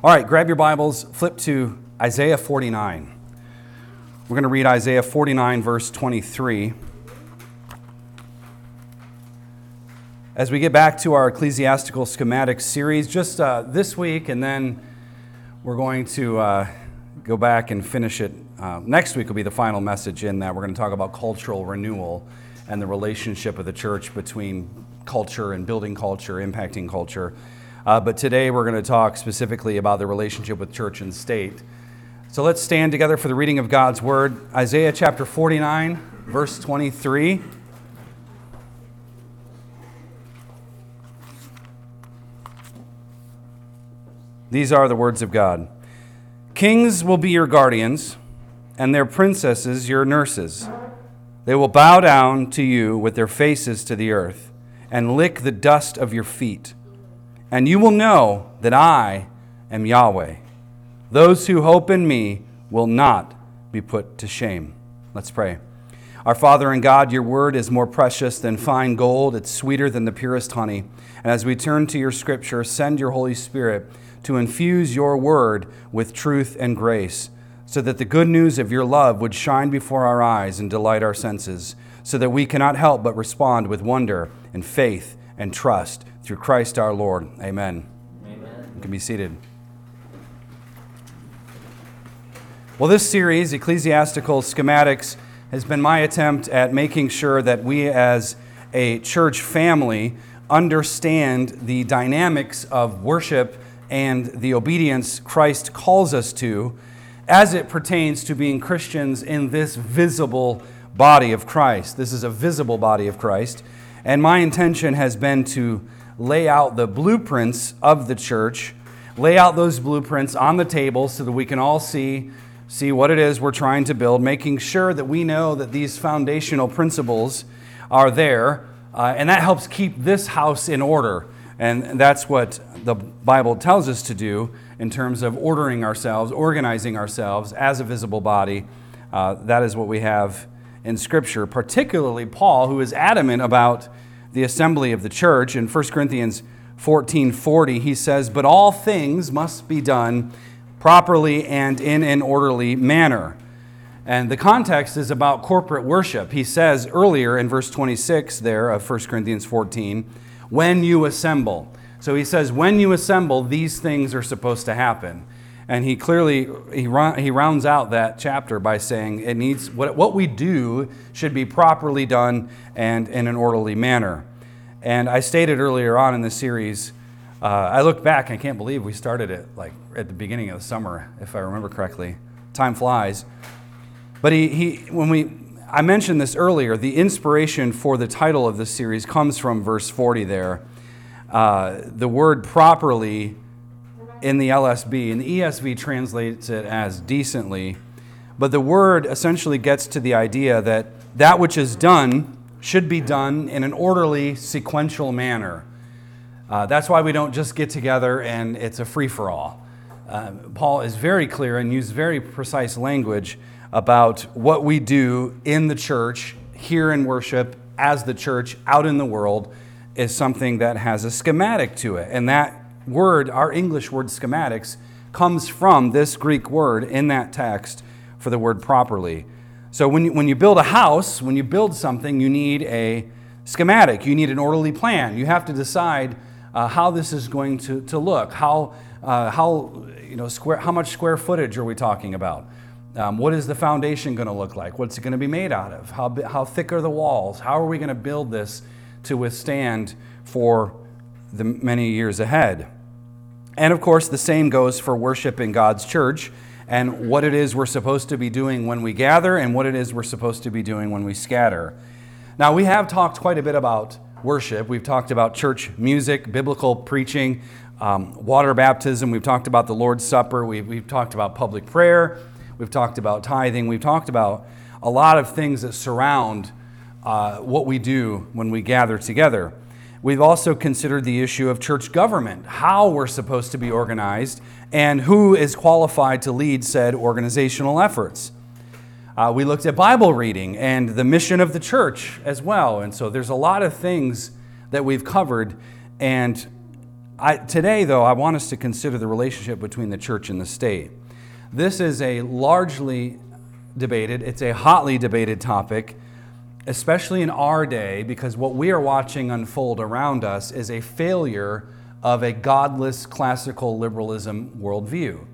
All right, grab your Bibles, flip to Isaiah 49. We're going to read Isaiah 49, verse 23. As we get back to our ecclesiastical schematic series, just uh, this week, and then we're going to uh, go back and finish it. Uh, next week will be the final message in that we're going to talk about cultural renewal and the relationship of the church between culture and building culture, impacting culture. Uh, but today we're going to talk specifically about the relationship with church and state. So let's stand together for the reading of God's word. Isaiah chapter 49, verse 23. These are the words of God Kings will be your guardians, and their princesses your nurses. They will bow down to you with their faces to the earth and lick the dust of your feet and you will know that I am Yahweh. Those who hope in me will not be put to shame. Let's pray. Our Father and God, your word is more precious than fine gold, it's sweeter than the purest honey. And as we turn to your scripture, send your Holy Spirit to infuse your word with truth and grace, so that the good news of your love would shine before our eyes and delight our senses, so that we cannot help but respond with wonder and faith and trust through Christ our Lord. Amen. Amen. You can be seated. Well, this series, Ecclesiastical Schematics, has been my attempt at making sure that we as a church family understand the dynamics of worship and the obedience Christ calls us to as it pertains to being Christians in this visible body of Christ. This is a visible body of Christ. And my intention has been to lay out the blueprints of the church, lay out those blueprints on the table so that we can all see see what it is we're trying to build, making sure that we know that these foundational principles are there, uh, and that helps keep this house in order. And that's what the Bible tells us to do in terms of ordering ourselves, organizing ourselves as a visible body. Uh, that is what we have in Scripture, particularly Paul, who is adamant about the assembly of the church. In 1 Corinthians 14 40, he says, But all things must be done properly and in an orderly manner. And the context is about corporate worship. He says earlier in verse 26 there of 1 Corinthians 14, when you assemble. So he says, when you assemble, these things are supposed to happen. And he clearly he, he rounds out that chapter by saying it needs what, what we do should be properly done and in an orderly manner. And I stated earlier on in the series, uh, I look back, I can't believe we started it like at the beginning of the summer, if I remember correctly. Time flies. But he, he when we I mentioned this earlier, the inspiration for the title of this series comes from verse 40 there. Uh, the word properly in the LSB, and the ESV translates it as decently. But the word essentially gets to the idea that that which is done should be done in an orderly, sequential manner. Uh, that's why we don't just get together and it's a free for all. Uh, Paul is very clear and uses very precise language about what we do in the church, here in worship, as the church, out in the world, is something that has a schematic to it. And that word, our English word schematics, comes from this Greek word in that text for the word properly. So when you, when you build a house, when you build something, you need a schematic, you need an orderly plan. You have to decide uh, how this is going to, to look, how, uh, how, you know, square, how much square footage are we talking about? Um, what is the foundation going to look like? What's it going to be made out of? How, how thick are the walls? How are we going to build this to withstand for the many years ahead? And of course, the same goes for worship in God's church and what it is we're supposed to be doing when we gather and what it is we're supposed to be doing when we scatter. Now, we have talked quite a bit about worship. We've talked about church music, biblical preaching, um, water baptism. We've talked about the Lord's Supper. We've, we've talked about public prayer. We've talked about tithing. We've talked about a lot of things that surround uh, what we do when we gather together. We've also considered the issue of church government, how we're supposed to be organized, and who is qualified to lead said organizational efforts. Uh, we looked at Bible reading and the mission of the church as well. And so there's a lot of things that we've covered. And I, today, though, I want us to consider the relationship between the church and the state. This is a largely debated, it's a hotly debated topic, especially in our day, because what we are watching unfold around us is a failure of a godless classical liberalism worldview.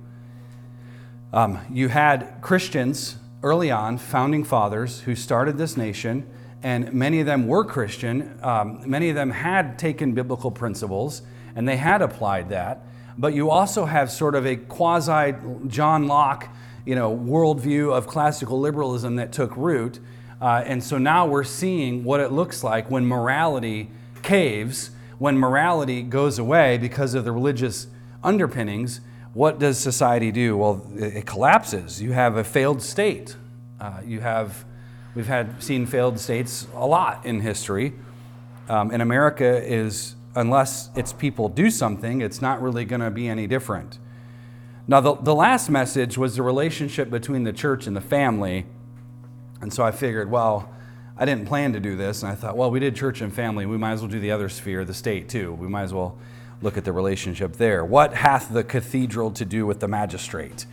Um, you had Christians early on, founding fathers, who started this nation, and many of them were Christian. Um, many of them had taken biblical principles and they had applied that. But you also have sort of a quasi John Locke, you know, worldview of classical liberalism that took root. Uh, and so now we're seeing what it looks like when morality caves, when morality goes away because of the religious underpinnings. What does society do? Well, it collapses. You have a failed state. Uh, you have, we've had seen failed states a lot in history. Um, and America is unless its people do something, it's not really going to be any different. Now, the, the last message was the relationship between the church and the family. And so I figured, well, I didn't plan to do this. And I thought, well, we did church and family. We might as well do the other sphere, the state, too. We might as well look at the relationship there. What hath the cathedral to do with the magistrate?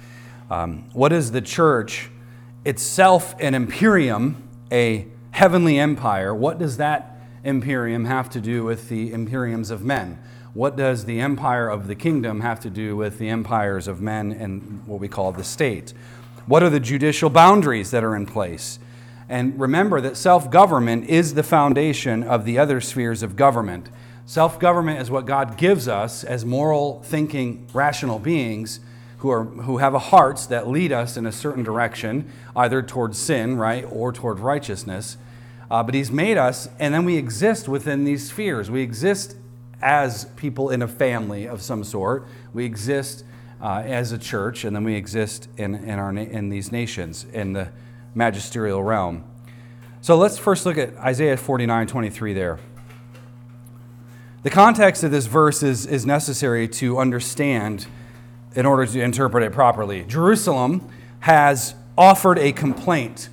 Um, what is the church itself an imperium, a heavenly empire? What does that imperium have to do with the imperiums of men? What does the empire of the kingdom have to do with the empires of men and what we call the state? What are the judicial boundaries that are in place? And remember that self government is the foundation of the other spheres of government. Self government is what God gives us as moral, thinking, rational beings who, are, who have hearts that lead us in a certain direction, either towards sin, right, or toward righteousness. Uh, but He's made us, and then we exist within these spheres. We exist as people in a family of some sort. We exist uh, as a church, and then we exist in, in, our, in these nations, in the magisterial realm. So let's first look at Isaiah 49 23 there. The context of this verse is, is necessary to understand in order to interpret it properly. Jerusalem has offered a complaint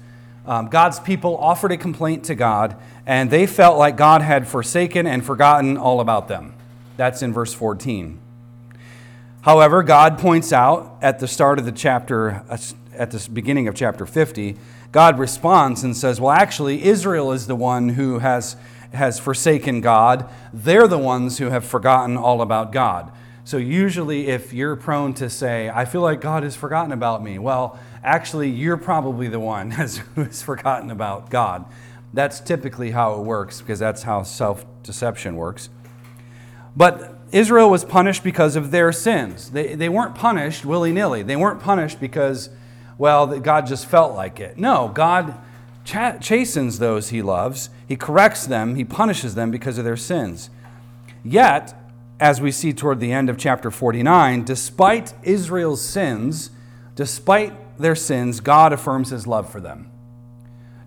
um, God's people offered a complaint to God, and they felt like God had forsaken and forgotten all about them. That's in verse 14. However, God points out at the start of the chapter, uh, at the beginning of chapter 50, God responds and says, Well, actually, Israel is the one who has, has forsaken God. They're the ones who have forgotten all about God. So, usually, if you're prone to say, I feel like God has forgotten about me, well, actually, you're probably the one who has forgotten about God. That's typically how it works because that's how self deception works. But Israel was punished because of their sins. They, they weren't punished willy nilly. They weren't punished because, well, God just felt like it. No, God ch- chastens those he loves, he corrects them, he punishes them because of their sins. Yet, as we see toward the end of chapter 49, despite Israel's sins, despite their sins, God affirms his love for them.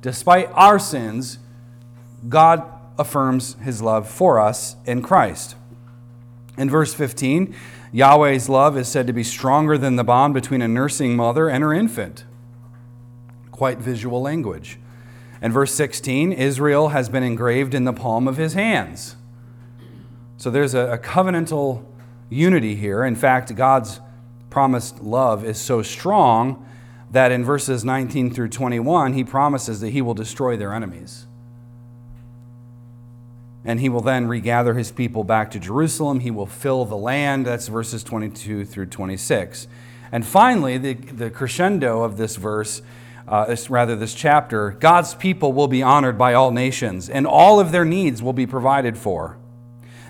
Despite our sins, God affirms his love for us in Christ. In verse 15, Yahweh's love is said to be stronger than the bond between a nursing mother and her infant. Quite visual language. In verse 16, Israel has been engraved in the palm of his hands. So there's a, covenantal unity here. In fact, God's promised love is so strong that in verses 19 through 21, he promises that he will destroy their enemies. And he will then regather his people back to Jerusalem. He will fill the land. That's verses 22 through 26. And finally, the, the crescendo of this verse, uh, this, rather, this chapter God's people will be honored by all nations, and all of their needs will be provided for.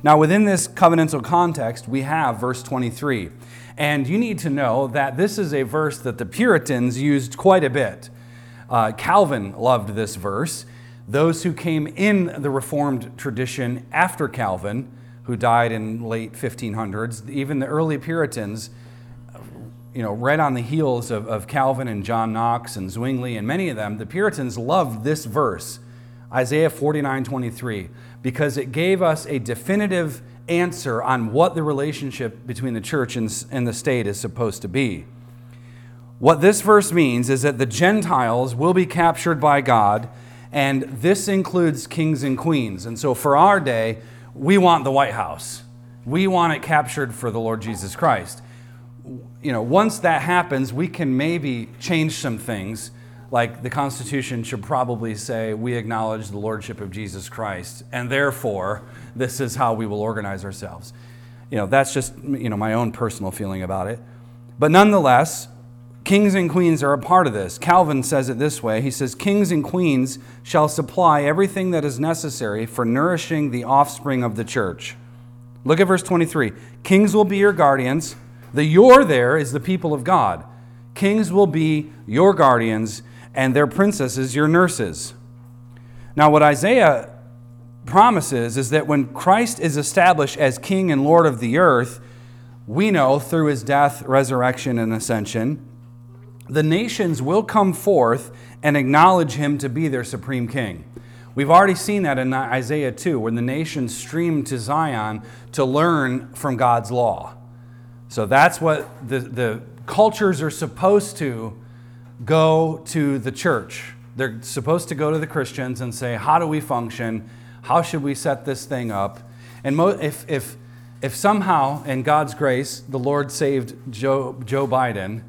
Now, within this covenantal context, we have verse 23. And you need to know that this is a verse that the Puritans used quite a bit. Uh, Calvin loved this verse. Those who came in the Reformed tradition after Calvin, who died in late 1500s, even the early Puritans, uh, you know, right on the heels of, of Calvin and John Knox and Zwingli and many of them, the Puritans loved this verse, Isaiah 49 23 because it gave us a definitive answer on what the relationship between the church and, and the state is supposed to be. What this verse means is that the Gentiles will be captured by God, and this includes kings and queens. And so for our day, we want the White House. We want it captured for the Lord Jesus Christ. You know, once that happens, we can maybe change some things. Like the Constitution should probably say, we acknowledge the Lordship of Jesus Christ, and therefore, this is how we will organize ourselves. You know, that's just, you know, my own personal feeling about it. But nonetheless, Kings and queens are a part of this. Calvin says it this way He says, Kings and queens shall supply everything that is necessary for nourishing the offspring of the church. Look at verse 23. Kings will be your guardians. The your there is the people of God. Kings will be your guardians, and their princesses your nurses. Now, what Isaiah promises is that when Christ is established as king and lord of the earth, we know through his death, resurrection, and ascension the nations will come forth and acknowledge him to be their supreme king. We've already seen that in Isaiah 2, when the nations streamed to Zion to learn from God's law. So that's what the, the cultures are supposed to go to the church. They're supposed to go to the Christians and say, How do we function? How should we set this thing up? And mo- if, if, if somehow, in God's grace, the Lord saved Joe, Joe Biden,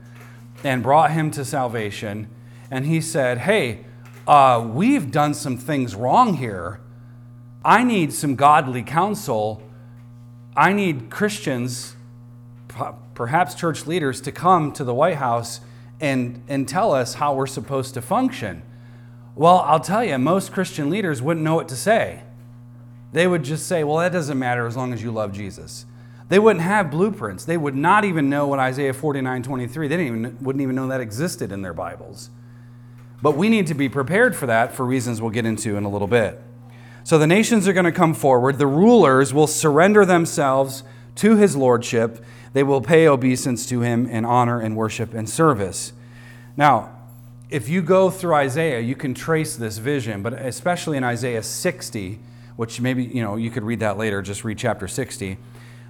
and brought him to salvation. And he said, Hey, uh, we've done some things wrong here. I need some godly counsel. I need Christians, perhaps church leaders, to come to the White House and, and tell us how we're supposed to function. Well, I'll tell you, most Christian leaders wouldn't know what to say. They would just say, well, that doesn't matter as long as you love Jesus. They wouldn't have blueprints. They would not even know what Isaiah 49 23, they didn't even, wouldn't even know that existed in their Bibles. But we need to be prepared for that for reasons we'll get into in a little bit. So the nations are going to come forward. The rulers will surrender themselves to his lordship. They will pay obeisance to him in honor and worship and service. Now, if you go through Isaiah, you can trace this vision, but especially in Isaiah 60, which maybe, you know, you could read that later, just read chapter 60.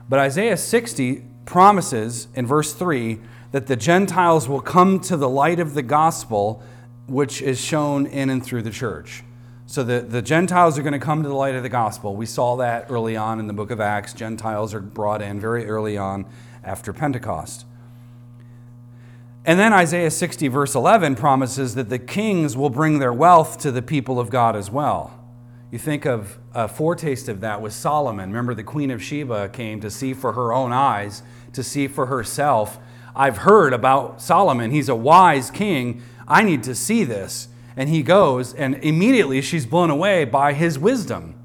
But Isaiah 60 promises in verse 3 that the Gentiles will come to the light of the gospel, which is shown in and through the church. So the, the Gentiles are going to come to the light of the gospel. We saw that early on in the book of Acts. Gentiles are brought in very early on after Pentecost. And then Isaiah 60, verse 11, promises that the kings will bring their wealth to the people of God as well. You think of a foretaste of that with Solomon. Remember, the Queen of Sheba came to see for her own eyes, to see for herself. I've heard about Solomon. He's a wise king. I need to see this. And he goes, and immediately she's blown away by his wisdom.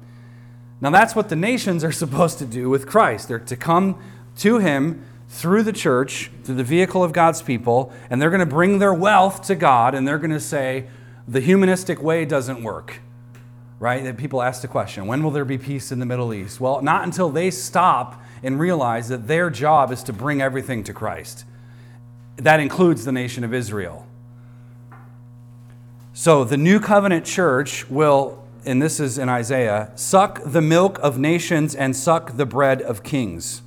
Now, that's what the nations are supposed to do with Christ. They're to come to him through the church, through the vehicle of God's people, and they're going to bring their wealth to God, and they're going to say, the humanistic way doesn't work right? That people ask the question when will there be peace in the Middle East? Well, not until they stop and realize that their job is to bring everything to Christ. That includes the nation of Israel. So the new covenant church will, and this is in Isaiah, suck the milk of nations and suck the bread of kings.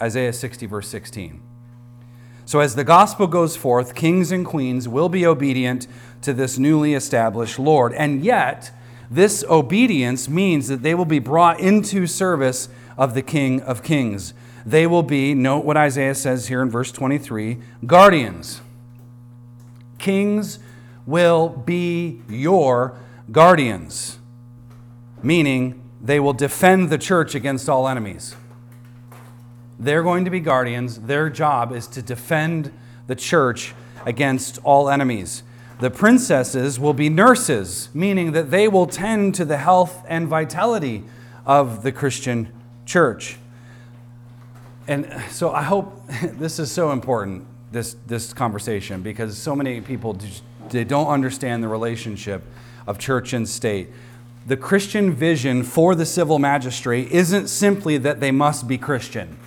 Isaiah 60, verse 16. So as the gospel goes forth, kings and queens will be obedient to this newly established Lord. And yet, this obedience means that they will be brought into service of the King of Kings. They will be, note what Isaiah says here in verse 23 guardians. Kings will be your guardians, meaning they will defend the church against all enemies. They're going to be guardians. Their job is to defend the church against all enemies. The princesses will be nurses, meaning that they will tend to the health and vitality of the Christian church. And so I hope this is so important, this, this conversation, because so many people they don't understand the relationship of church and state. The Christian vision for the civil magistrate isn't simply that they must be Christian.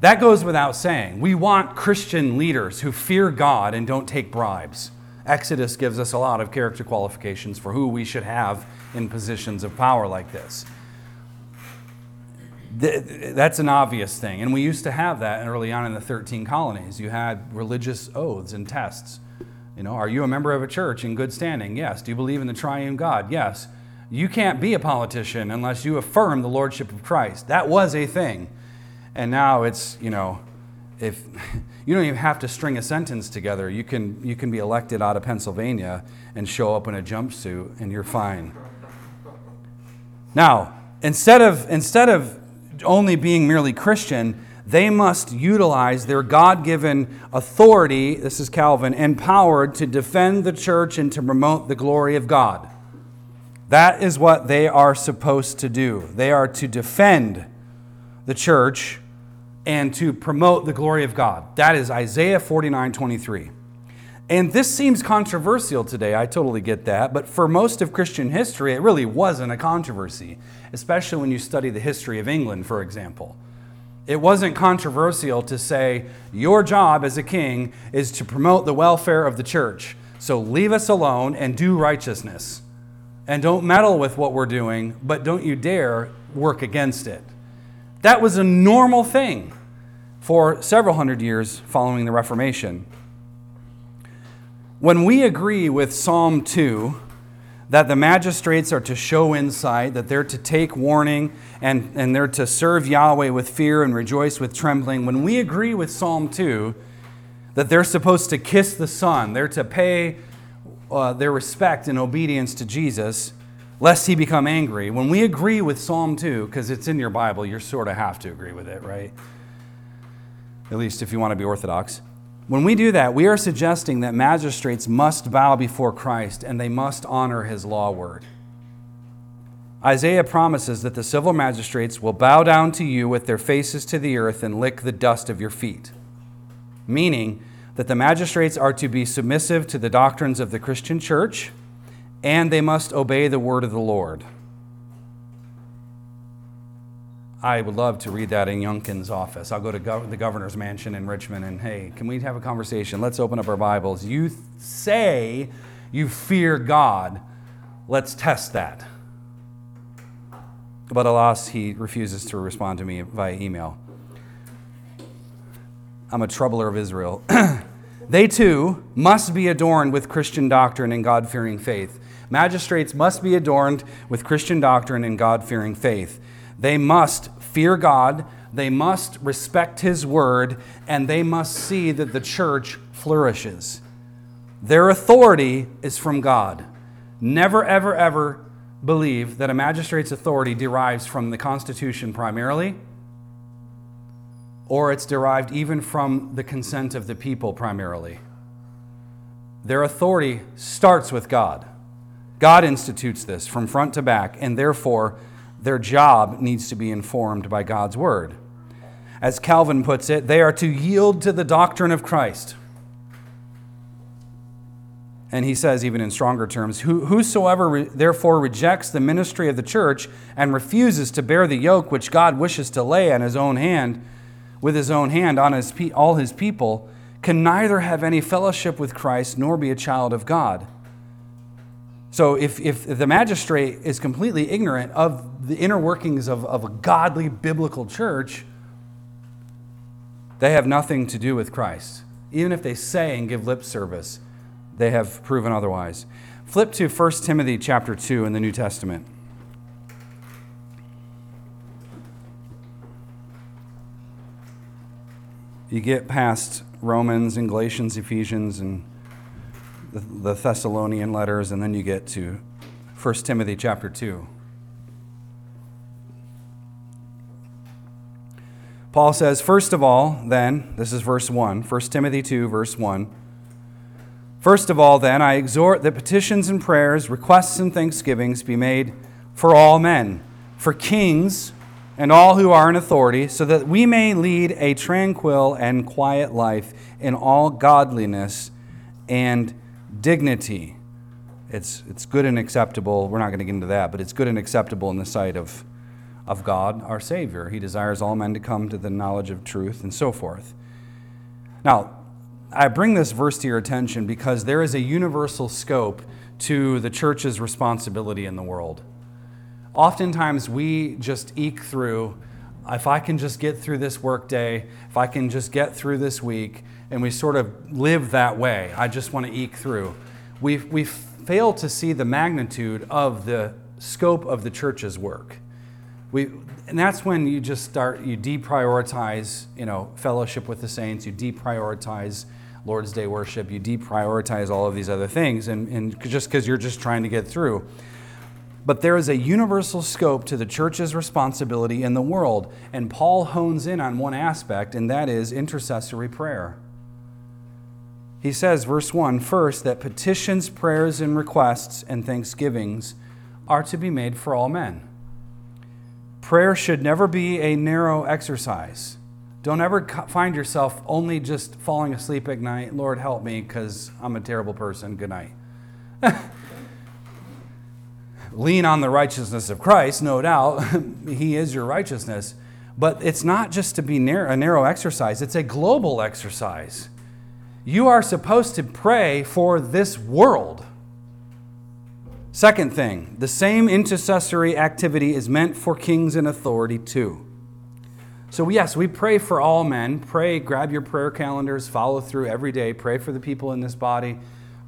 That goes without saying. We want Christian leaders who fear God and don't take bribes. Exodus gives us a lot of character qualifications for who we should have in positions of power like this. That's an obvious thing. And we used to have that early on in the 13 colonies. You had religious oaths and tests. You know, are you a member of a church in good standing? Yes. Do you believe in the triune God? Yes. you can't be a politician unless you affirm the lordship of Christ. That was a thing. And now it's, you know, if you don't even have to string a sentence together, you can, you can be elected out of Pennsylvania and show up in a jumpsuit and you're fine. Now, instead of, instead of only being merely Christian, they must utilize their God given authority, this is Calvin, empowered to defend the church and to promote the glory of God. That is what they are supposed to do. They are to defend the church and to promote the glory of God. That is Isaiah 49 23. And this seems controversial today, I totally get that, but for most of Christian history, it really wasn't a controversy, especially when you study the history of England, for example. It wasn't controversial to say, Your job as a king is to promote the welfare of the church. So leave us alone and do righteousness. And don't meddle with what we're doing, but don't you dare work against it. That was a normal thing for several hundred years following the Reformation. When we agree with Psalm 2 that the magistrates are to show insight, that they're to take warning, and, and they're to serve Yahweh with fear and rejoice with trembling, when we agree with Psalm 2 that they're supposed to kiss the Son, they're to pay uh, their respect and obedience to Jesus, lest he become angry. When we agree with Psalm 2, because it's in your Bible, you sort of have to agree with it, right? At least if you want to be orthodox. When we do that, we are suggesting that magistrates must bow before Christ and they must honor his law word. Isaiah promises that the civil magistrates will bow down to you with their faces to the earth and lick the dust of your feet, meaning that the magistrates are to be submissive to the doctrines of the Christian church and they must obey the word of the Lord. I would love to read that in Youngkin's office. I'll go to gov- the governor's mansion in Richmond and, hey, can we have a conversation? Let's open up our Bibles. You th- say you fear God. Let's test that. But alas, he refuses to respond to me via email. I'm a troubler of Israel. they too must be adorned with Christian doctrine and God fearing faith. Magistrates must be adorned with Christian doctrine and God fearing faith. They must fear God, they must respect His word, and they must see that the church flourishes. Their authority is from God. Never, ever, ever believe that a magistrate's authority derives from the Constitution primarily, or it's derived even from the consent of the people primarily. Their authority starts with God. God institutes this from front to back, and therefore, their job needs to be informed by God's word. As Calvin puts it, they are to yield to the doctrine of Christ. And he says, even in stronger terms, Whosoever re- therefore rejects the ministry of the church and refuses to bear the yoke which God wishes to lay on his own hand, with his own hand on his pe- all his people, can neither have any fellowship with Christ nor be a child of God. So if, if the magistrate is completely ignorant of the inner workings of, of a godly biblical church, they have nothing to do with Christ. Even if they say and give lip service, they have proven otherwise. Flip to 1 Timothy chapter 2 in the New Testament. You get past Romans and Galatians, Ephesians, and the, Thessalonian letters, and then you get to 1 Timothy chapter 2. Paul says, First of all, then, this is verse 1, 1 Timothy 2, verse 1. First of all, then, I exhort that petitions and prayers, requests and thanksgivings be made for all men, for kings and all who are in authority, so that we may lead a tranquil and quiet life in all godliness and dignity. It's, it's good and acceptable. We're not going to get into that, but it's good and acceptable in the sight of, of God, our Savior. He desires all men to come to the knowledge of truth and so forth. Now, I bring this verse to your attention because there is a universal scope to the church's responsibility in the world. Oftentimes, we just eke through if I can just get through this workday, if I can just get through this week, and we sort of live that way. I just want to eke through. We, we fail to see the magnitude of the scope of the church's work. We, and that's when you just start, you deprioritize, you know, fellowship with the saints, you deprioritize Lord's Day worship, you deprioritize all of these other things, and, and just because you're just trying to get through. But there is a universal scope to the church's responsibility in the world, and Paul hones in on one aspect, and that is intercessory prayer. He says, verse 1 first, that petitions, prayers, and requests and thanksgivings are to be made for all men. Prayer should never be a narrow exercise. Don't ever find yourself only just falling asleep at night. Lord, help me because I'm a terrible person. Good night. Lean on the righteousness of Christ, no doubt. he is your righteousness. But it's not just to be a narrow exercise, it's a global exercise. You are supposed to pray for this world. Second thing, the same intercessory activity is meant for kings and authority too. So, yes, we pray for all men. Pray, grab your prayer calendars, follow through every day. Pray for the people in this body.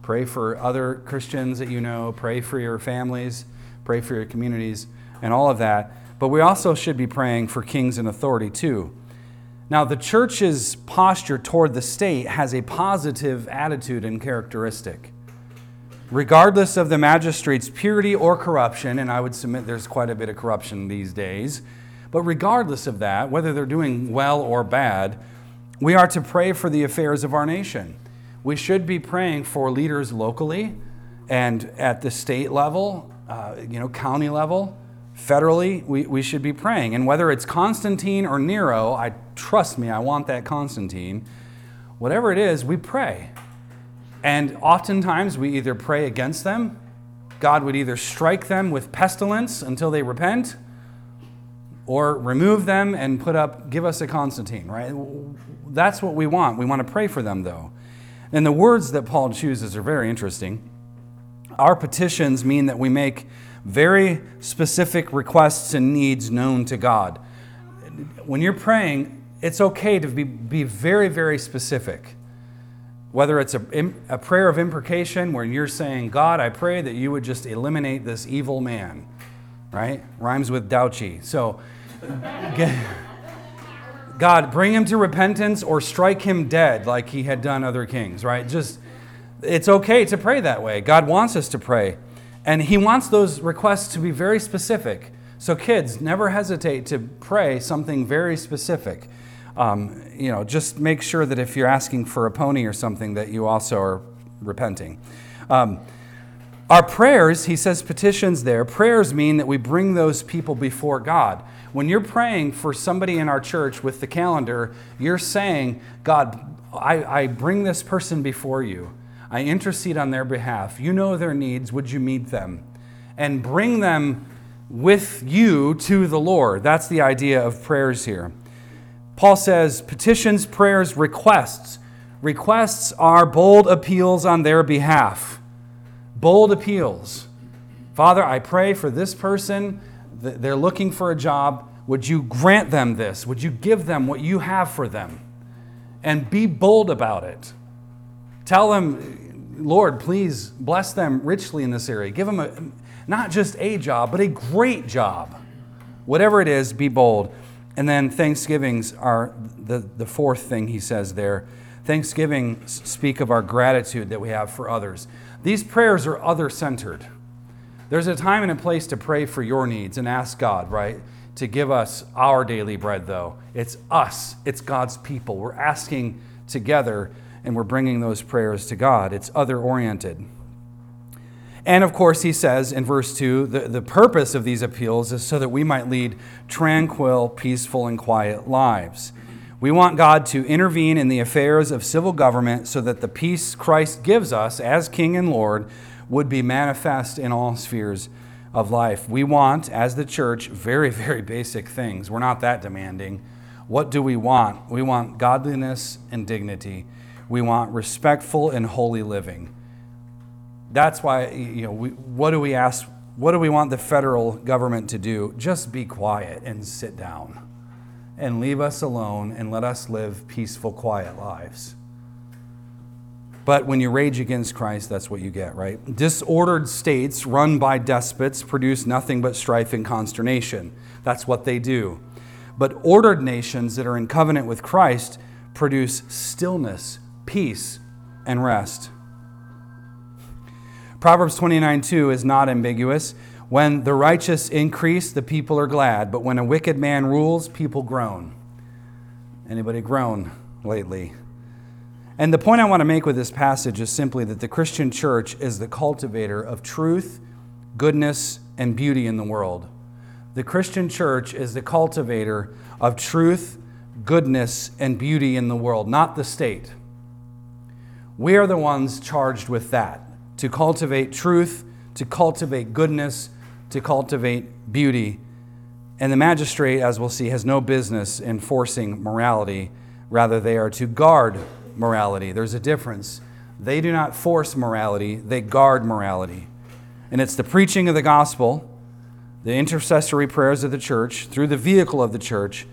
Pray for other Christians that you know. Pray for your families. Pray for your communities and all of that. But we also should be praying for kings and authority too. Now, the church's posture toward the state has a positive attitude and characteristic. Regardless of the magistrate's purity or corruption, and I would submit there's quite a bit of corruption these days but regardless of that, whether they're doing well or bad, we are to pray for the affairs of our nation. We should be praying for leaders locally and at the state level, uh, you know, county level, federally, we, we should be praying. And whether it's Constantine or Nero, I trust me, I want that Constantine. Whatever it is, we pray. And oftentimes we either pray against them, God would either strike them with pestilence until they repent, or remove them and put up, give us a Constantine, right? That's what we want. We want to pray for them, though. And the words that Paul chooses are very interesting. Our petitions mean that we make very specific requests and needs known to God. When you're praying, it's okay to be, be very, very specific. Whether it's a, a prayer of imprecation where you're saying, God, I pray that you would just eliminate this evil man right? Rhymes with Douchy. So, God, bring him to repentance or strike him dead like he had done other kings, right? Just, it's okay to pray that way. God wants us to pray. And he wants those requests to be very specific. So, kids, never hesitate to pray something very specific. Um, you know, just make sure that if you're asking for a pony or something, that you also are repenting. Um, our prayers, he says petitions there, prayers mean that we bring those people before God. When you're praying for somebody in our church with the calendar, you're saying, God, I, I bring this person before you. I intercede on their behalf. You know their needs. Would you meet them? And bring them with you to the Lord. That's the idea of prayers here. Paul says petitions, prayers, requests. Requests are bold appeals on their behalf bold appeals. Father, I pray for this person. They're looking for a job. Would you grant them this? Would you give them what you have for them? And be bold about it. Tell them, Lord, please bless them richly in this area. Give them a, not just a job, but a great job. Whatever it is, be bold. And then thanksgivings are the, the fourth thing he says there. Thanksgivings speak of our gratitude that we have for others. These prayers are other centered. There's a time and a place to pray for your needs and ask God, right? To give us our daily bread, though. It's us, it's God's people. We're asking together and we're bringing those prayers to God. It's other oriented. And of course, he says in verse 2 the, the purpose of these appeals is so that we might lead tranquil, peaceful, and quiet lives. We want God to intervene in the affairs of civil government so that the peace Christ gives us as King and Lord would be manifest in all spheres of life. We want, as the church, very, very basic things. We're not that demanding. What do we want? We want godliness and dignity. We want respectful and holy living. That's why, you know, we, what do we ask? What do we want the federal government to do? Just be quiet and sit down and leave us alone and let us live peaceful, quiet lives. But when you rage against Christ, that's what you get, right? Disordered states run by despots produce nothing but strife and consternation. That's what they do. But ordered nations that are in covenant with Christ produce stillness, peace, and rest. Proverbs 29 2 is not ambiguous. When the righteous increase, the people are glad, but when a wicked man rules, people groan. Anybody groan lately? And the point I want to make with this passage is simply that the Christian church is the cultivator of truth, goodness, and beauty in the world. The Christian church is the cultivator of truth, goodness, and beauty in the world, not the state. We are the ones charged with that to cultivate truth, to cultivate goodness, to cultivate beauty. And the magistrate, as we'll see, has no business enforcing morality. Rather, they are to guard morality. There's a difference. They do not force morality, they guard morality. And it's the preaching of the gospel, the intercessory prayers of the church, through the vehicle of the church,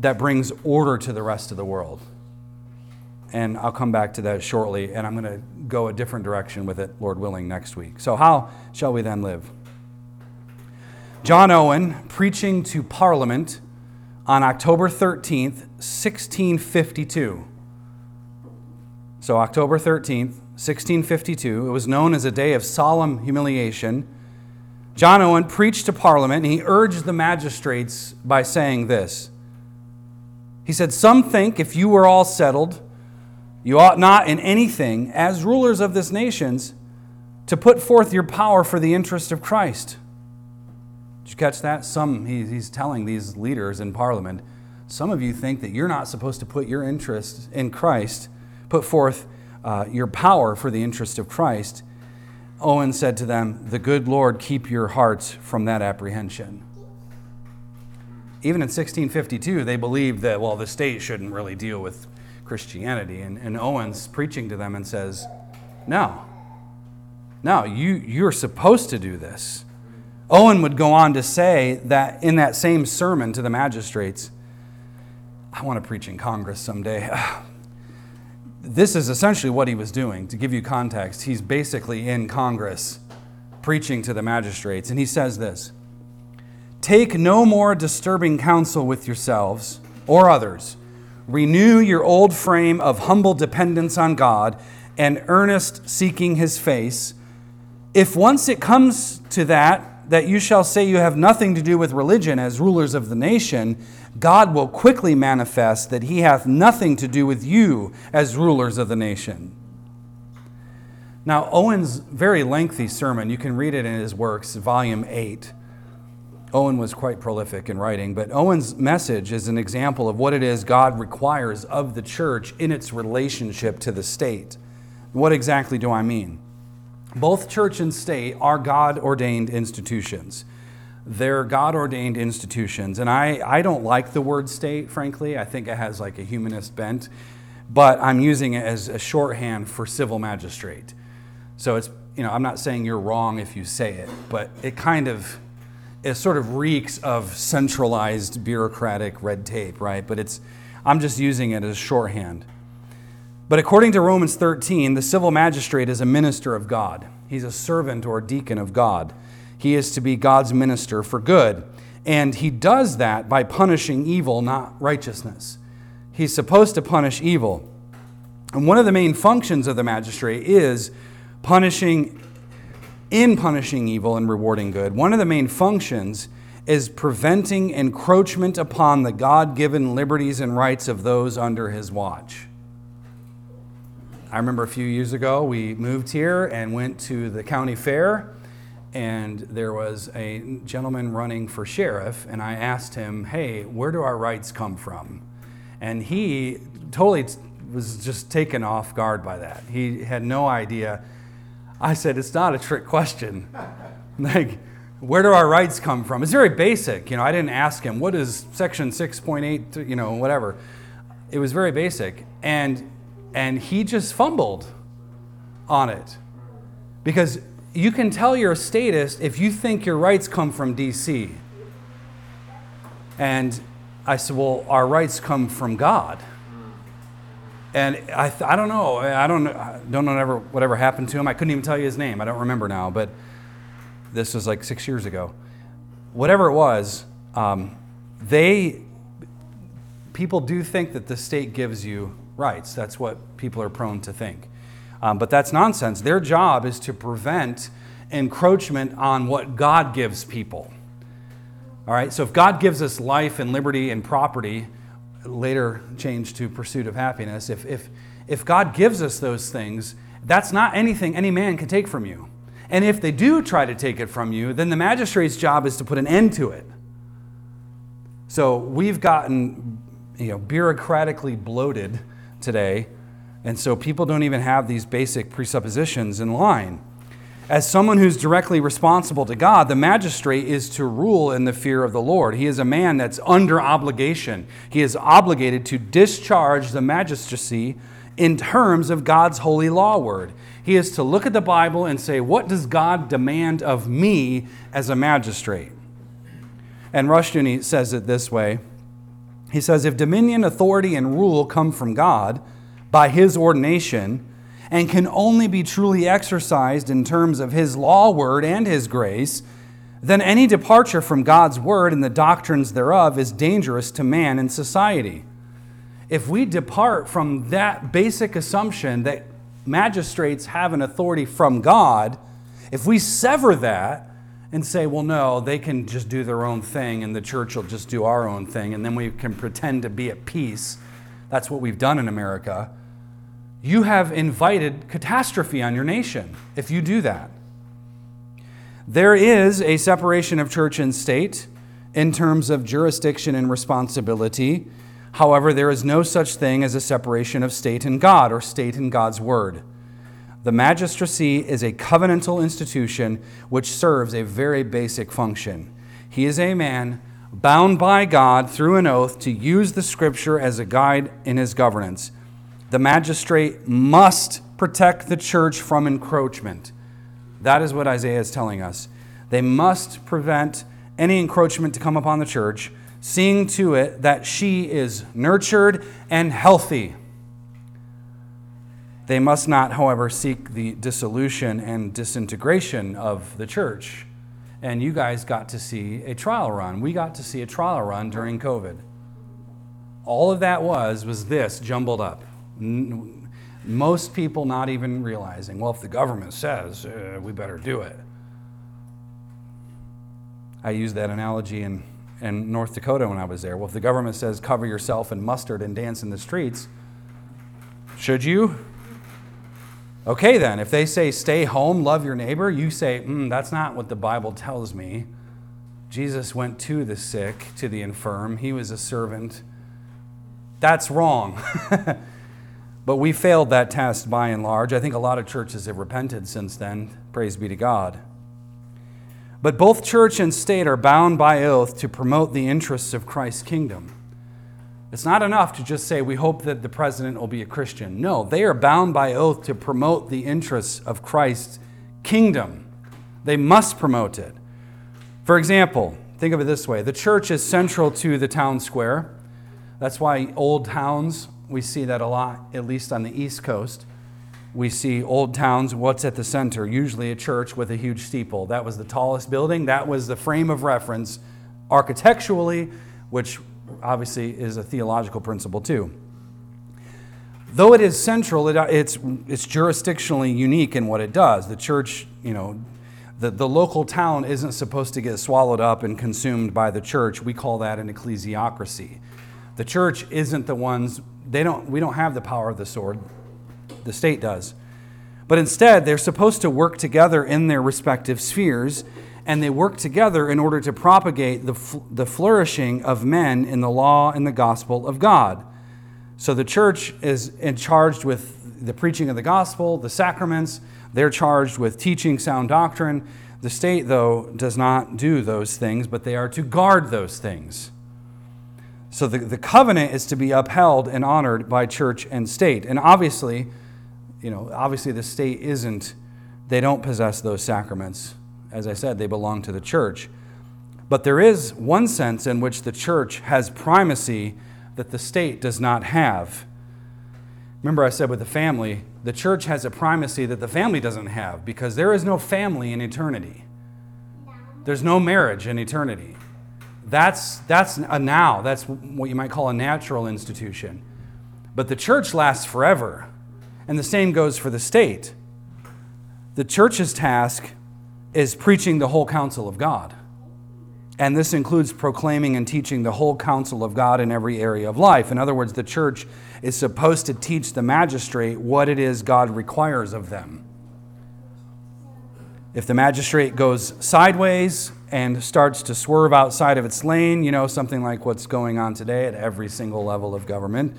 that brings order to the rest of the world. And I'll come back to that shortly, and I'm going to go a different direction with it, Lord willing, next week. So, how shall we then live? John Owen, preaching to Parliament on October 13th, 1652 so, October 13th, 1652, it was known as a day of solemn humiliation. John Owen preached to Parliament and he urged the magistrates by saying this. He said, Some think if you were all settled, you ought not in anything, as rulers of this nations, to put forth your power for the interest of Christ. Did you catch that? Some, he's telling these leaders in Parliament, some of you think that you're not supposed to put your interest in Christ put forth uh, your power for the interest of Christ, Owen said to them, The good Lord keep your hearts from that apprehension. Even in 1652, they believed that, well, the state shouldn't really deal with Christianity. And, and Owen's preaching to them and says, No, no, you, you're supposed to do this. Owen would go on to say that in that same sermon to the magistrates, I want to preach in Congress someday. this is essentially what he was doing. To give you context, he's basically in Congress preaching to the magistrates, and he says this Take no more disturbing counsel with yourselves or others. Renew your old frame of humble dependence on God and earnest seeking his face. If once it comes to that, that you shall say you have nothing to do with religion as rulers of the nation, God will quickly manifest that he hath nothing to do with you as rulers of the nation. Now, Owen's very lengthy sermon, you can read it in his works, volume 8. Owen was quite prolific in writing, but Owen's message is an example of what it is God requires of the church in its relationship to the state. What exactly do I mean? Both church and state are God ordained institutions. They're God ordained institutions. And I, I don't like the word state, frankly. I think it has like a humanist bent, but I'm using it as a shorthand for civil magistrate. So it's, you know, I'm not saying you're wrong if you say it, but it kind of, it sort of reeks of centralized bureaucratic red tape, right? But it's, I'm just using it as shorthand. But according to Romans 13, the civil magistrate is a minister of God. He's a servant or deacon of God. He is to be God's minister for good. And he does that by punishing evil, not righteousness. He's supposed to punish evil. And one of the main functions of the magistrate is punishing, in punishing evil and rewarding good. One of the main functions is preventing encroachment upon the God given liberties and rights of those under his watch. I remember a few years ago, we moved here and went to the county fair and there was a gentleman running for sheriff, and I asked him, Hey, where do our rights come from? And he totally was just taken off guard by that. He had no idea. I said, It's not a trick question. like, where do our rights come from? It's very basic. You know, I didn't ask him, What is section 6.8, you know, whatever. It was very basic. And, and he just fumbled on it. Because you can tell you're a statist if you think your rights come from DC. And I said, Well, our rights come from God. And I, th- I don't know. I don't, I don't know ever, whatever happened to him. I couldn't even tell you his name. I don't remember now. But this was like six years ago. Whatever it was, um, they, people do think that the state gives you rights. That's what people are prone to think. Um, but that's nonsense. Their job is to prevent encroachment on what God gives people. All right, so if God gives us life and liberty and property, later changed to pursuit of happiness, if, if, if God gives us those things, that's not anything any man can take from you. And if they do try to take it from you, then the magistrate's job is to put an end to it. So we've gotten you know, bureaucratically bloated today, and so people don't even have these basic presuppositions in line. As someone who's directly responsible to God, the magistrate is to rule in the fear of the Lord. He is a man that's under obligation. He is obligated to discharge the magistracy in terms of God's holy law word. He is to look at the Bible and say, What does God demand of me as a magistrate? And Rushdoony says it this way He says, If dominion, authority, and rule come from God by his ordination, and can only be truly exercised in terms of His law word and His grace, then any departure from God's word and the doctrines thereof is dangerous to man and society. If we depart from that basic assumption that magistrates have an authority from God, if we sever that and say, well, no, they can just do their own thing and the church will just do our own thing, and then we can pretend to be at peace, that's what we've done in America you have invited catastrophe on your nation if you do that. There is a separation of church and state in terms of jurisdiction and responsibility. However, there is no such thing as a separation of state and God or state and God's word. The magistracy is a covenantal institution which serves a very basic function. He is a man bound by God through an oath to use the scripture as a guide in his governance the magistrate must protect the church from encroachment. That is what Isaiah is telling us. They must prevent any encroachment to come upon the church, seeing to it that she is nurtured and healthy. They must not, however, seek the dissolution and disintegration of the church. And you guys got to see a trial run. We got to see a trial run during COVID. All of that was was this jumbled up. Most people not even realizing, well, if the government says, uh, we better do it. I used that analogy in, in North Dakota when I was there. Well, if the government says, cover yourself in mustard and dance in the streets, should you? Okay, then, if they say stay home, love your neighbor, you say, mm, that's not what the Bible tells me. Jesus went to the sick, to the infirm, he was a servant. That's wrong. But we failed that test by and large. I think a lot of churches have repented since then. Praise be to God. But both church and state are bound by oath to promote the interests of Christ's kingdom. It's not enough to just say, we hope that the president will be a Christian. No, they are bound by oath to promote the interests of Christ's kingdom. They must promote it. For example, think of it this way the church is central to the town square. That's why old towns we see that a lot, at least on the East Coast. We see old towns, what's at the center? Usually a church with a huge steeple. That was the tallest building. That was the frame of reference architecturally, which obviously is a theological principle too. Though it is central, it, it's, it's jurisdictionally unique in what it does. The church, you know, the, the local town isn't supposed to get swallowed up and consumed by the church. We call that an ecclesiocracy. The church isn't the ones they don't, we don't have the power of the sword, the state does. But instead, they're supposed to work together in their respective spheres, and they work together in order to propagate the, the flourishing of men in the law and the gospel of God. So the church is charged with the preaching of the gospel, the sacraments, they're charged with teaching sound doctrine. The state, though, does not do those things, but they are to guard those things. So the, the covenant is to be upheld and honored by church and state. And obviously, you know, obviously the state isn't, they don't possess those sacraments. As I said, they belong to the church. But there is one sense in which the church has primacy that the state does not have. Remember, I said with the family, the church has a primacy that the family doesn't have because there is no family in eternity. There's no marriage in eternity. That's, that's a now. That's what you might call a natural institution. But the church lasts forever. And the same goes for the state. The church's task is preaching the whole counsel of God. And this includes proclaiming and teaching the whole counsel of God in every area of life. In other words, the church is supposed to teach the magistrate what it is God requires of them. If the magistrate goes sideways and starts to swerve outside of its lane, you know, something like what's going on today at every single level of government,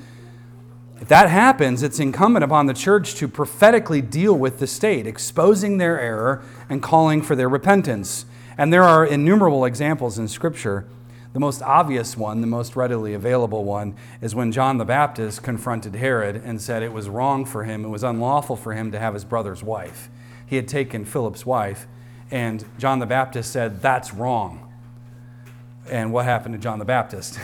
if that happens, it's incumbent upon the church to prophetically deal with the state, exposing their error and calling for their repentance. And there are innumerable examples in Scripture. The most obvious one, the most readily available one, is when John the Baptist confronted Herod and said it was wrong for him, it was unlawful for him to have his brother's wife. He had taken Philip's wife, and John the Baptist said, That's wrong. And what happened to John the Baptist?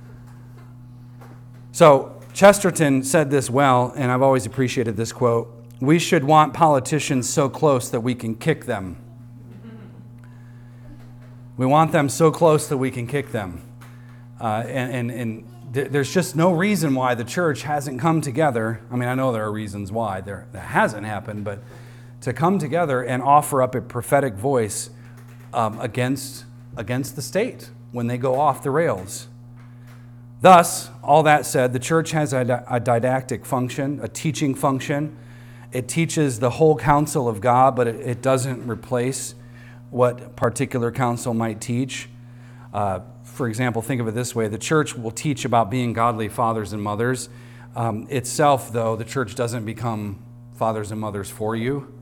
so, Chesterton said this well, and I've always appreciated this quote We should want politicians so close that we can kick them. We want them so close that we can kick them. Uh, and, and, and there's just no reason why the church hasn't come together. I mean, I know there are reasons why there, that hasn't happened, but to come together and offer up a prophetic voice um, against, against the state when they go off the rails. Thus, all that said, the church has a, a didactic function, a teaching function. It teaches the whole counsel of God, but it, it doesn't replace what particular counsel might teach. Uh, for example, think of it this way the church will teach about being godly fathers and mothers. Um, itself, though, the church doesn't become fathers and mothers for you.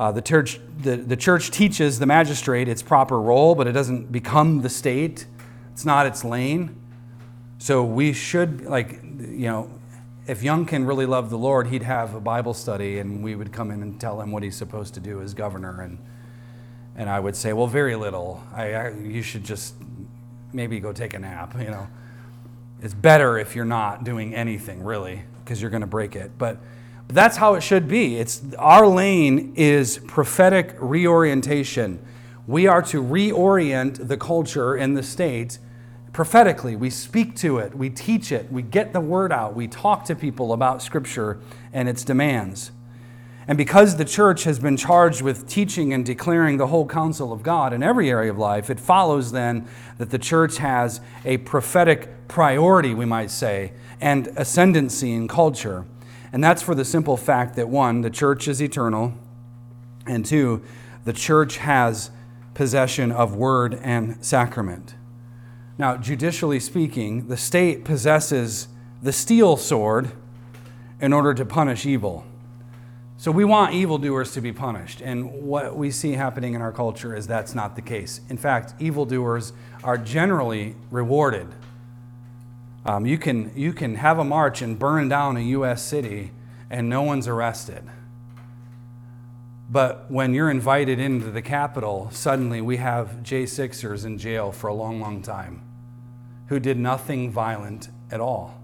Uh, the, church, the, the church teaches the magistrate its proper role, but it doesn't become the state. It's not its lane. So we should, like, you know, if Youngkin really loved the Lord, he'd have a Bible study and we would come in and tell him what he's supposed to do as governor. And, and I would say, well, very little. I, I, you should just maybe go take a nap, you know. It's better if you're not doing anything, really, because you're going to break it. But that's how it should be. It's our lane is prophetic reorientation. We are to reorient the culture in the state prophetically. We speak to it, we teach it, we get the word out, we talk to people about Scripture and its demands. And because the church has been charged with teaching and declaring the whole counsel of God in every area of life, it follows then that the church has a prophetic priority, we might say, and ascendancy in culture. And that's for the simple fact that one, the church is eternal, and two, the church has possession of word and sacrament. Now, judicially speaking, the state possesses the steel sword in order to punish evil. So we want evildoers to be punished. And what we see happening in our culture is that's not the case. In fact, evildoers are generally rewarded. Um, you, can, you can have a march and burn down a U.S. city and no one's arrested. But when you're invited into the Capitol, suddenly we have J6ers in jail for a long, long time who did nothing violent at all.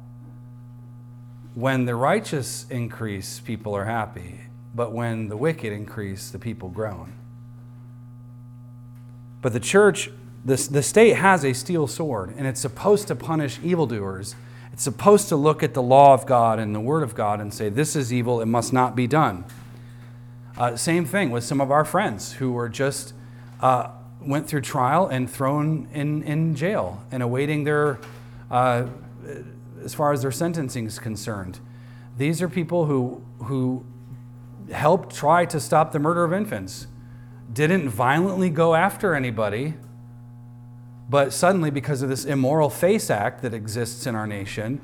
When the righteous increase, people are happy, but when the wicked increase, the people groan. But the church, the, the state has a steel sword, and it's supposed to punish evildoers. It's supposed to look at the law of God and the word of God and say, This is evil, it must not be done. Uh, same thing with some of our friends who were just uh, went through trial and thrown in, in jail and awaiting their, uh, as far as their sentencing is concerned. These are people who, who helped try to stop the murder of infants, didn't violently go after anybody, but suddenly, because of this immoral FACE Act that exists in our nation,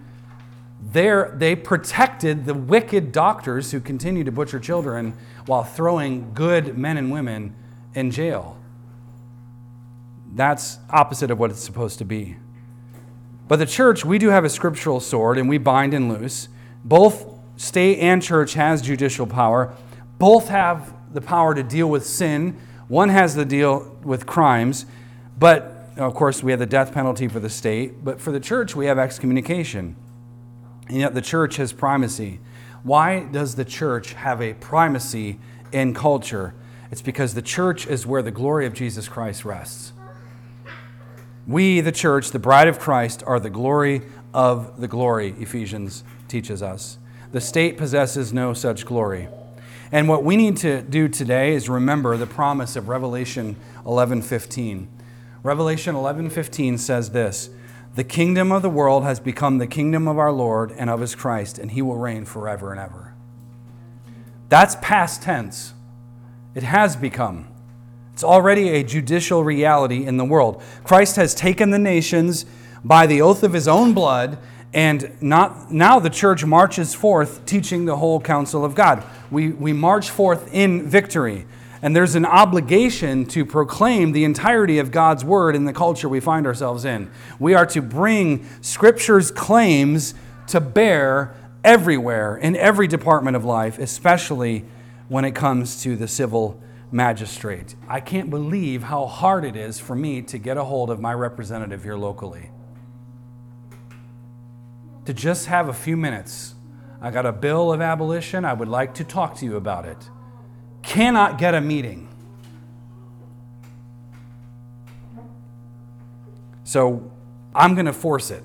they protected the wicked doctors who continue to butcher children while throwing good men and women in jail. That's opposite of what it's supposed to be. But the church, we do have a scriptural sword and we bind and loose. Both state and church has judicial power. Both have the power to deal with sin. One has the deal with crimes, but of course we have the death penalty for the state, but for the church we have excommunication. and yet the church has primacy. Why does the church have a primacy in culture? It's because the church is where the glory of Jesus Christ rests. We, the church, the bride of Christ, are the glory of the glory, Ephesians teaches us. The state possesses no such glory. And what we need to do today is remember the promise of Revelation 11:15. Revelation 11:15 says this, "The kingdom of the world has become the kingdom of our Lord and of his Christ, and he will reign forever and ever." That's past tense. It has become. It's already a judicial reality in the world. Christ has taken the nations by the oath of his own blood, and not, now the church marches forth teaching the whole counsel of God. We, we march forth in victory. And there's an obligation to proclaim the entirety of God's word in the culture we find ourselves in. We are to bring Scripture's claims to bear everywhere, in every department of life, especially when it comes to the civil magistrate. I can't believe how hard it is for me to get a hold of my representative here locally. To just have a few minutes. I got a bill of abolition. I would like to talk to you about it. Cannot get a meeting. So I'm going to force it.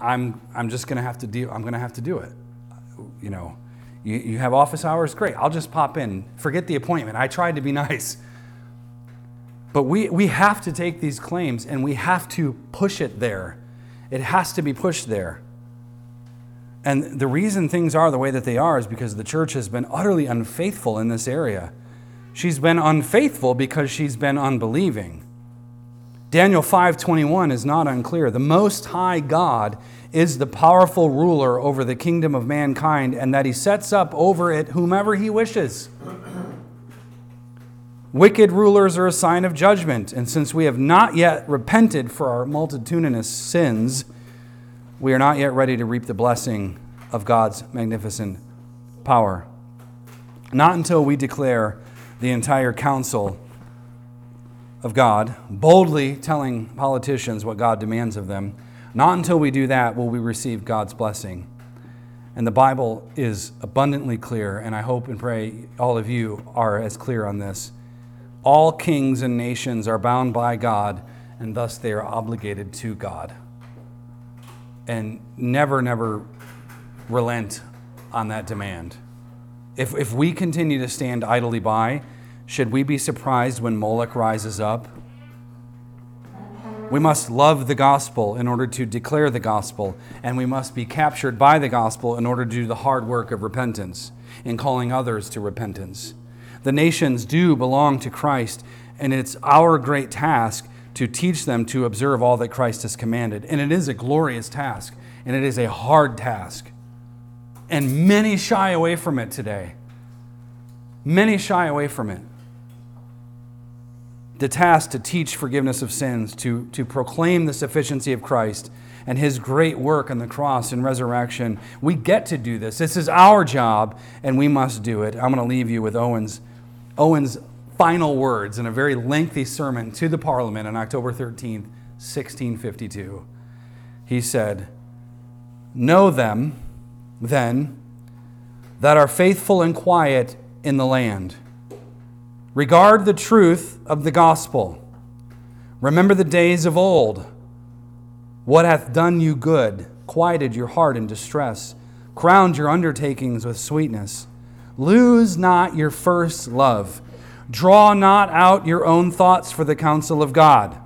I'm, I'm just going to have to deal, I'm going to have to do it. You know, you, you have office hours? Great. I'll just pop in. Forget the appointment. I tried to be nice. But we, we have to take these claims and we have to push it there. It has to be pushed there. And the reason things are the way that they are is because the church has been utterly unfaithful in this area. She's been unfaithful because she's been unbelieving. Daniel 5:21 is not unclear. The most high God is the powerful ruler over the kingdom of mankind and that he sets up over it whomever he wishes. Wicked rulers are a sign of judgment, and since we have not yet repented for our multitudinous sins, we are not yet ready to reap the blessing of God's magnificent power. Not until we declare the entire counsel of God, boldly telling politicians what God demands of them, not until we do that will we receive God's blessing. And the Bible is abundantly clear, and I hope and pray all of you are as clear on this. All kings and nations are bound by God, and thus they are obligated to God. And never, never relent on that demand. If, if we continue to stand idly by, should we be surprised when Moloch rises up? We must love the gospel in order to declare the gospel, and we must be captured by the gospel in order to do the hard work of repentance in calling others to repentance. The nations do belong to Christ, and it's our great task to teach them to observe all that Christ has commanded. And it is a glorious task, and it is a hard task. And many shy away from it today. Many shy away from it the task to teach forgiveness of sins, to, to proclaim the sufficiency of Christ and his great work on the cross and resurrection. We get to do this. This is our job, and we must do it. I'm going to leave you with Owen's, Owen's final words in a very lengthy sermon to the Parliament on October 13th, 1652. He said, Know them, then, that are faithful and quiet in the land Regard the truth of the gospel. Remember the days of old. What hath done you good, quieted your heart in distress, crowned your undertakings with sweetness. Lose not your first love. Draw not out your own thoughts for the counsel of God.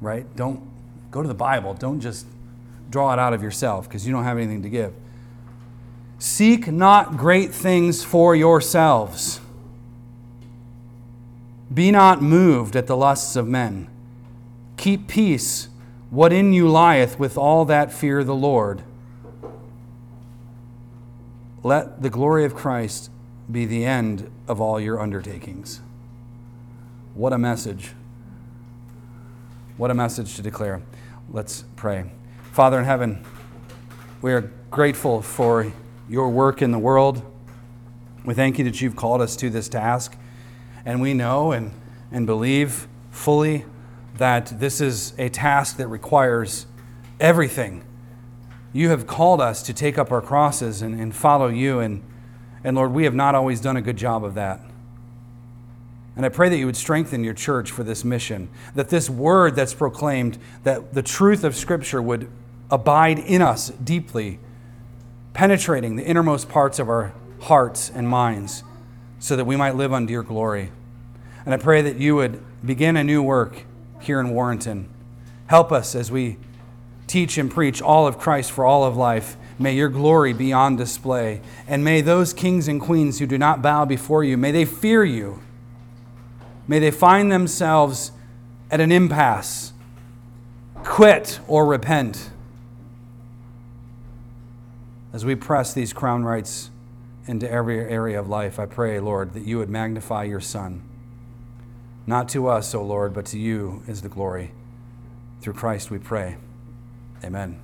Right? Don't go to the Bible. Don't just draw it out of yourself because you don't have anything to give. Seek not great things for yourselves be not moved at the lusts of men. Keep peace, what in you lieth, with all that fear the Lord. Let the glory of Christ be the end of all your undertakings. What a message. What a message to declare. Let's pray. Father in heaven, we are grateful for your work in the world. We thank you that you've called us to this task. And we know and, and believe fully that this is a task that requires everything you have called us to take up our crosses and, and follow you. And, and Lord, we have not always done a good job of that. And I pray that you would strengthen your church for this mission, that this word that's proclaimed, that the truth of Scripture would abide in us deeply, penetrating the innermost parts of our hearts and minds, so that we might live unto your glory. And I pray that you would begin a new work here in Warrenton. Help us as we teach and preach all of Christ for all of life. May your glory be on display. And may those kings and queens who do not bow before you, may they fear you. May they find themselves at an impasse. Quit or repent. As we press these crown rights into every area of life, I pray, Lord, that you would magnify your Son. Not to us, O Lord, but to you is the glory. Through Christ we pray. Amen.